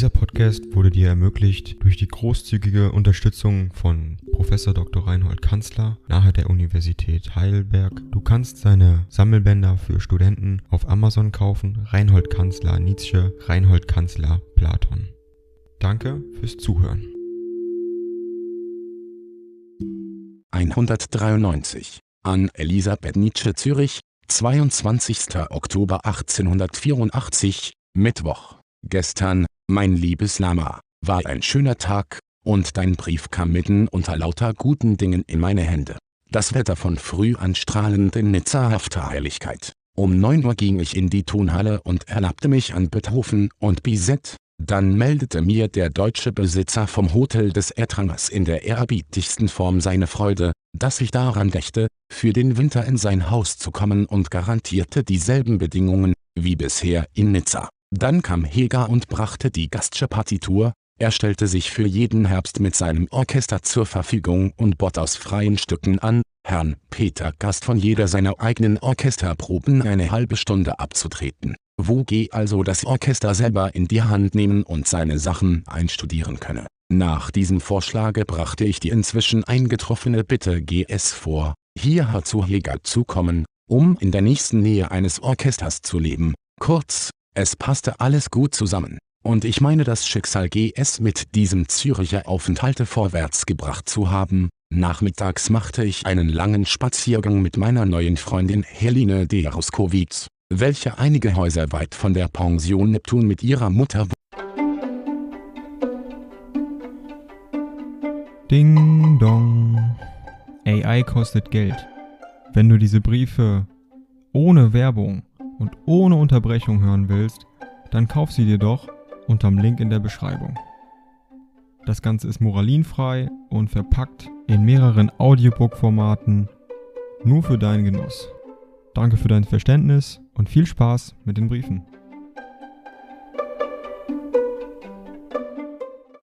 Dieser Podcast wurde dir ermöglicht durch die großzügige Unterstützung von Prof. Dr. Reinhold Kanzler nahe der Universität Heidelberg. Du kannst seine Sammelbänder für Studenten auf Amazon kaufen. Reinhold Kanzler Nietzsche, Reinhold Kanzler Platon. Danke fürs Zuhören. 193 an Elisabeth Nietzsche Zürich, 22. Oktober 1884, Mittwoch. Gestern, mein liebes Lama, war ein schöner Tag, und dein Brief kam mitten unter lauter guten Dingen in meine Hände. Das Wetter von früh an strahlend in nitzahafter Heiligkeit. Um 9 Uhr ging ich in die Tonhalle und erlaubte mich an Beethoven und Bizet, dann meldete mir der deutsche Besitzer vom Hotel des Ertrangers in der ehrerbietigsten Form seine Freude, dass ich daran dächte, für den Winter in sein Haus zu kommen und garantierte dieselben Bedingungen, wie bisher in Nizza. Dann kam Heger und brachte die Gastsche Partitur, er stellte sich für jeden Herbst mit seinem Orchester zur Verfügung und bot aus freien Stücken an, Herrn Peter Gast von jeder seiner eigenen Orchesterproben eine halbe Stunde abzutreten wo G also das Orchester selber in die Hand nehmen und seine Sachen einstudieren könne. Nach diesem Vorschlage brachte ich die inzwischen eingetroffene Bitte GS vor, hierher zu Heger zu kommen, um in der nächsten Nähe eines Orchesters zu leben. Kurz, es passte alles gut zusammen, und ich meine das Schicksal GS mit diesem Züricher Aufenthalte vorwärts gebracht zu haben. Nachmittags machte ich einen langen Spaziergang mit meiner neuen Freundin Helene Deroskowitz, welche einige Häuser weit von der Pension Neptun mit ihrer Mutter Ding dong. AI kostet Geld. Wenn du diese Briefe ohne Werbung und ohne Unterbrechung hören willst, dann kauf sie dir doch unterm Link in der Beschreibung. Das Ganze ist moralinfrei und verpackt in mehreren Audiobook-Formaten nur für deinen Genuss. Danke für dein Verständnis und viel Spaß mit den Briefen.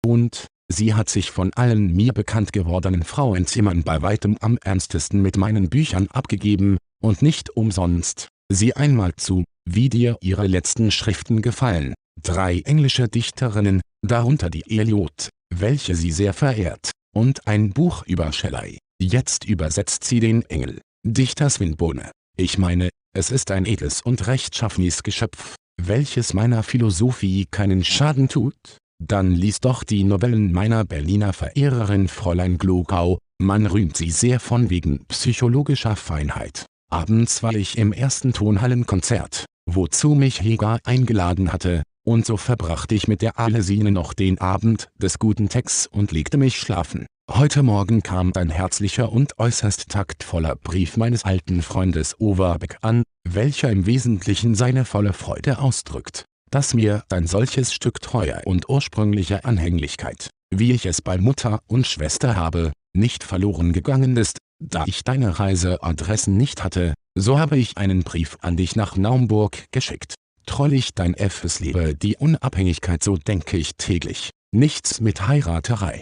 Und, sie hat sich von allen mir bekannt gewordenen Frauenzimmern bei weitem am ernstesten mit meinen Büchern abgegeben, und nicht umsonst, sieh einmal zu, wie dir ihre letzten Schriften gefallen. Drei englische Dichterinnen, darunter die Eliot, welche sie sehr verehrt, und ein Buch über Shelley. Jetzt übersetzt sie den Engel, Dichter Swinburne. Ich meine, es ist ein edles und rechtschaffenes Geschöpf, welches meiner Philosophie keinen Schaden tut. Dann lies doch die Novellen meiner Berliner Verehrerin Fräulein Glogau, man rühmt sie sehr von wegen psychologischer Feinheit. Abends war ich im ersten Tonhallenkonzert, wozu mich Heger eingeladen hatte, und so verbrachte ich mit der Alesine noch den Abend des guten Texts und legte mich schlafen. Heute Morgen kam ein herzlicher und äußerst taktvoller Brief meines alten Freundes Overbeck an, welcher im Wesentlichen seine volle Freude ausdrückt, dass mir ein solches Stück treuer und ursprünglicher Anhänglichkeit, wie ich es bei Mutter und Schwester habe, nicht verloren gegangen ist, da ich deine Reiseadressen nicht hatte, so habe ich einen Brief an dich nach Naumburg geschickt. Trollig dein F. Es lebe die Unabhängigkeit so denke ich täglich. Nichts mit Heiraterei.